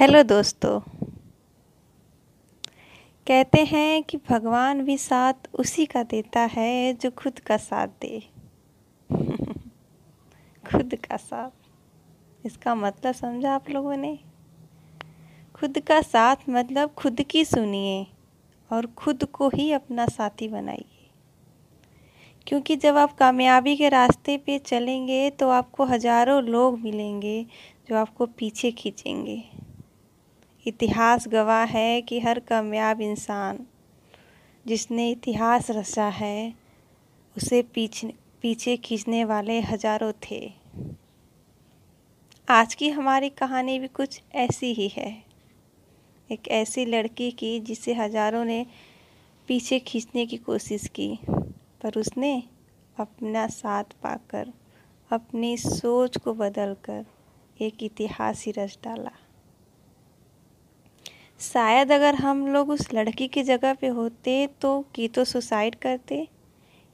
Hello दोस्तों। कहते हैं कि भगवान भी साथ उसी का देता है जो खुद का साथ दे। खुद का साथ। इसका मतलब समझा आप लोगों ने? खुद का साथ मतलब खुद की सुनिए और खुद को ही अपना साथी बनाइए। क्योंकि जब आप कामयाबी के रास्ते पे चलेंगे तो आपको हज़ारों लोग मिलेंगे जो आपको पीछे खींचेंगे। इतिहास गवाह है कि हर कामयाब इंसान जिसने इतिहास रचा है, उसे पीछे पीछे खींचने वाले हज़ारों थे। आज की हमारी कहानी भी कुछ ऐसी ही है। एक ऐसी लड़की की जिसे हज़ारों ने पीछे खींचने की कोशिश की, पर उसने अपना साथ पाकर, अपनी सोच को बदलकर एक इतिहास ही रच डाला। शायद अगर हम लोग उस लड़की की जगह पे होते तो की तो सुसाइड करते,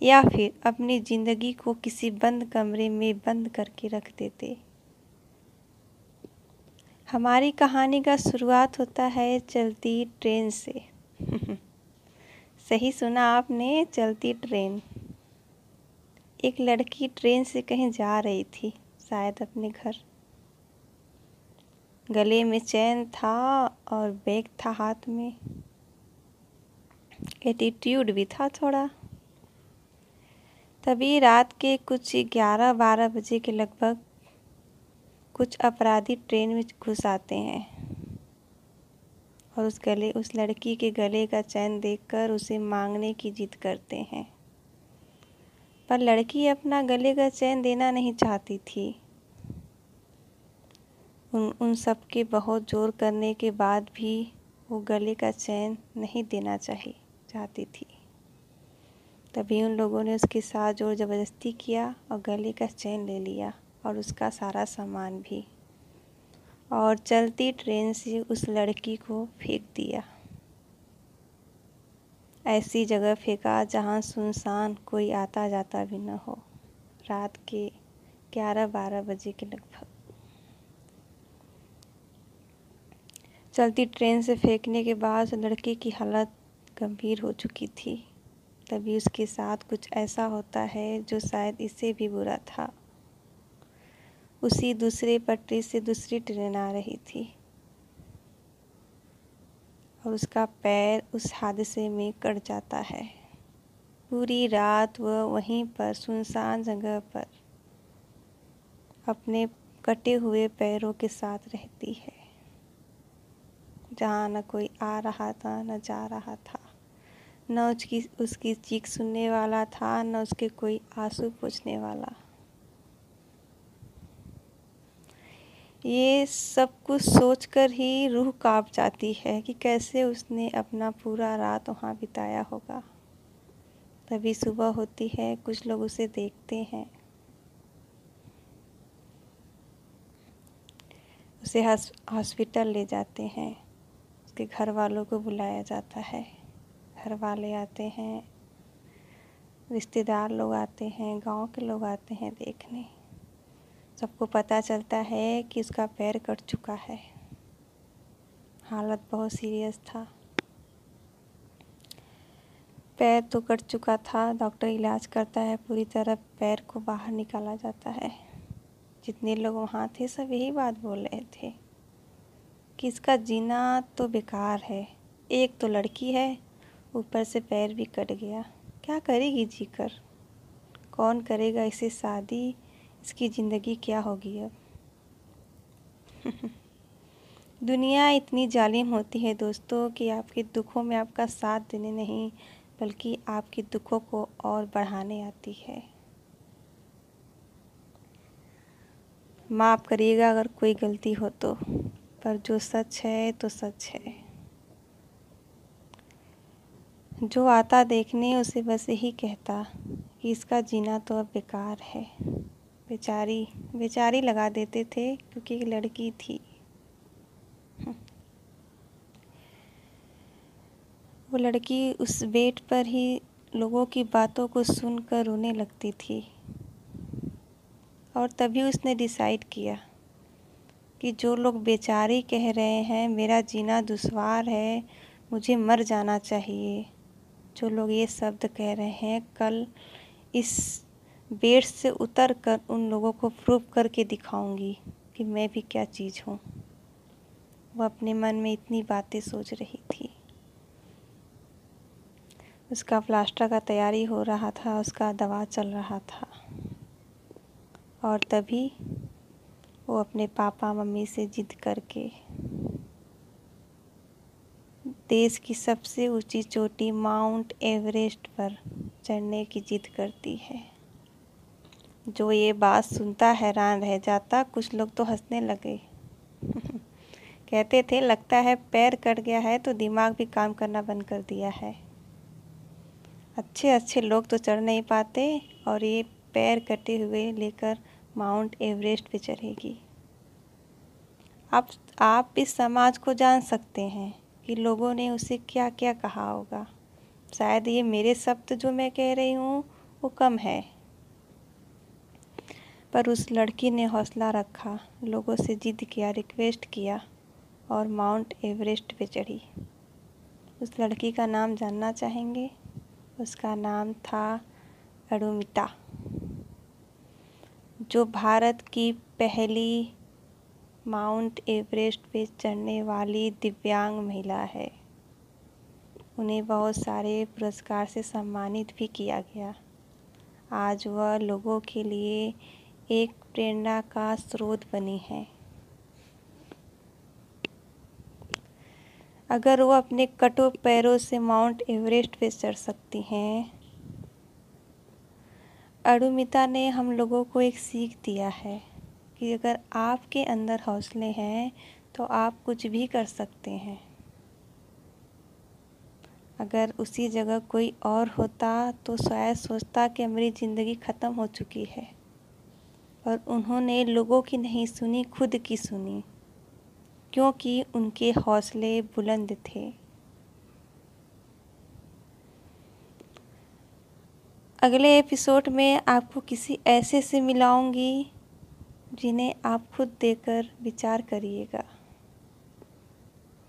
या फिर अपनी ज़िंदगी को किसी बंद कमरे में बंद करके रख देते। हमारी कहानी का शुरुआत होता है चलती ट्रेन से। सही सुना आपने, चलती ट्रेन। एक लड़की ट्रेन से कहीं जा रही थी, शायद अपने घर। गले में चैन था और बैग था हाथ में। एटीट्यूड भी था थोड़ा। तभी रात के कुछ ग्यारह बारह बजे के लगभग कुछ अपराधी ट्रेन में घुस आते हैं और उस गले, उस लड़की के गले का चैन देखकर उसे मांगने की जिद करते हैं। पर लड़की अपना गले का चैन देना नहीं चाहती थी। उन उन सब के बहुत ज़ोर करने के बाद भी वो गले का चैन नहीं देना चाहिए चाहती थी। तभी उन लोगों ने उसके साथ ज़ोर ज़बरदस्ती किया और गले का चैन ले लिया और उसका सारा सामान भी। और चलती ट्रेन से उस लड़की को फेंक दिया। ऐसी जगह फेंका जहाँ सुनसान कोई आता जाता भी न हो। रात के ग्यारह बारह बजे के लगभग। चलती ट्रेन से फेंकने के बाद लड़के की हालत गंभीर हो चुकी थी। तभी उसके साथ कुछ ऐसा होता है जो शायद इससे भी बुरा था। उसी दूसरे पटरी से दूसरी ट्रेन आ रही थी। और उसका पैर उस हादसे में कट जाता है। पूरी रात वह वहीं पर सुनसान जगह पर अपने कटे हुए पैरों के साथ रहती है। जहाँ न कोई आ रहा था, न जा रहा था। न उसकी उसकी चीख सुनने वाला था, न उसके कोई आँसू पूछने वाला। ये सब कुछ सोचकर ही रूह काँप जाती है कि कैसे उसने अपना पूरा रात वहाँ बिताया होगा। तभी सुबह होती है, कुछ लोग उसे देखते हैं। उसे हॉस्पिटल ले जाते हैं। उसके घर वालों को बुलाया जाता है। घर वाले आते हैं, रिश्तेदार लोग आते हैं, गाँव के लोग आते हैं देखने। सबको पता चलता है कि उसका पैर कट चुका है। हालत बहुत सीरियस था। पैर तो कट चुका था, डॉक्टर इलाज करता है, पूरी तरह पैर को बाहर निकाला जाता है। जितने लोग वहाँ थे सब यही बात बोल रहे थे। कि इसका जीना तो बेकार है। एक तो लड़की है, ऊपर से पैर भी कट गया। क्या करेगी जीकर? कौन करेगा इसे शादी? इसकी ज़िंदगी क्या होगी अब? दुनिया इतनी जालिम होती है दोस्तों कि आपके दुखों में आपका साथ देने नहीं, बल्कि आपके दुखों को और बढ़ाने आती है। माफ़ करिएगा अगर कोई गलती हो तो। पर जो सच है तो सच है। जो आता देखने, उसे बस यही कहता कि इसका जीना तो अब बेकार है। बेचारी बेचारी लगा देते थे क्योंकि एक लड़की थी। वो लड़की उस बेड पर ही लोगों की बातों को सुनकर रोने लगती थी और तभी उसने डिसाइड किया। कि जो लोग बेचारी कह रहे हैं, मेरा जीना दुश्वार है, मुझे मर जाना चाहिए। जो लोग ये शब्द कह रहे हैं, कल इस बेड से उतर कर उन लोगों को प्रूव करके दिखाऊँगी कि मैं भी क्या चीज़ हूँ। वो अपने मन में इतनी बातें सोच रही थी। उसका प्लास्टर का तैयारी हो रहा था, उसका दवा चल रहा था। और तभी वो अपने पापा, मम्मी से जिद करके देश की सबसे ऊँची चोटी माउंट एवरेस्ट पर चढ़ने की जिद करती है। जो ये बात सुनता हैरान रह जाता, कुछ लोग तो हंसने लगे। कहते थे, लगता है पैर कट गया है तो दिमाग भी काम करना बंद कर दिया है। अच्छे अच्छे लोग तो चढ़ नहीं पाते और ये पैर कटे हुए लेकर माउंट एवरेस्ट पे चढ़ेगी। आप आप इस समाज को जान सकते हैं कि लोगों ने उसे क्या क्या कहा होगा। शायद ये मेरे शब्द जो मैं कह रही हूँ, वो कम है। पर उस लड़की ने हौसला रखा, लोगों से जिद किया, रिक्वेस्ट किया और माउंट एवरेस्ट पे चढ़ी। उस लड़की का नाम जानना चाहेंगे? उसका नाम था अरुमिता। जो भारत की पहली माउंट एवरेस्ट पे चढ़ने वाली दिव्यांग महिला है। उन्हें बहुत सारे पुरस्कार से सम्मानित भी किया गया। आज वह लोगों के लिए एक प्रेरणा का स्रोत बनी है। अगर वो अपने कटो पैरों से माउंट एवरेस्ट पे चढ़ सकती हैं अरुमिता ने हम लोगों को एक सीख दिया है कि अगर आपके अंदर हौसले हैं तो आप कुछ भी कर सकते हैं। अगर उसी जगह कोई और होता तो शायद सोचता कि मेरी ज़िंदगी ख़त्म हो चुकी है। और उन्होंने लोगों की नहीं सुनी, खुद की सुनी, क्योंकि उनके हौसले बुलंद थे। अगले एपिसोड में आपको किसी ऐसे से मिलाऊँगी जिन्हें आप खुद देकर विचार करिएगा।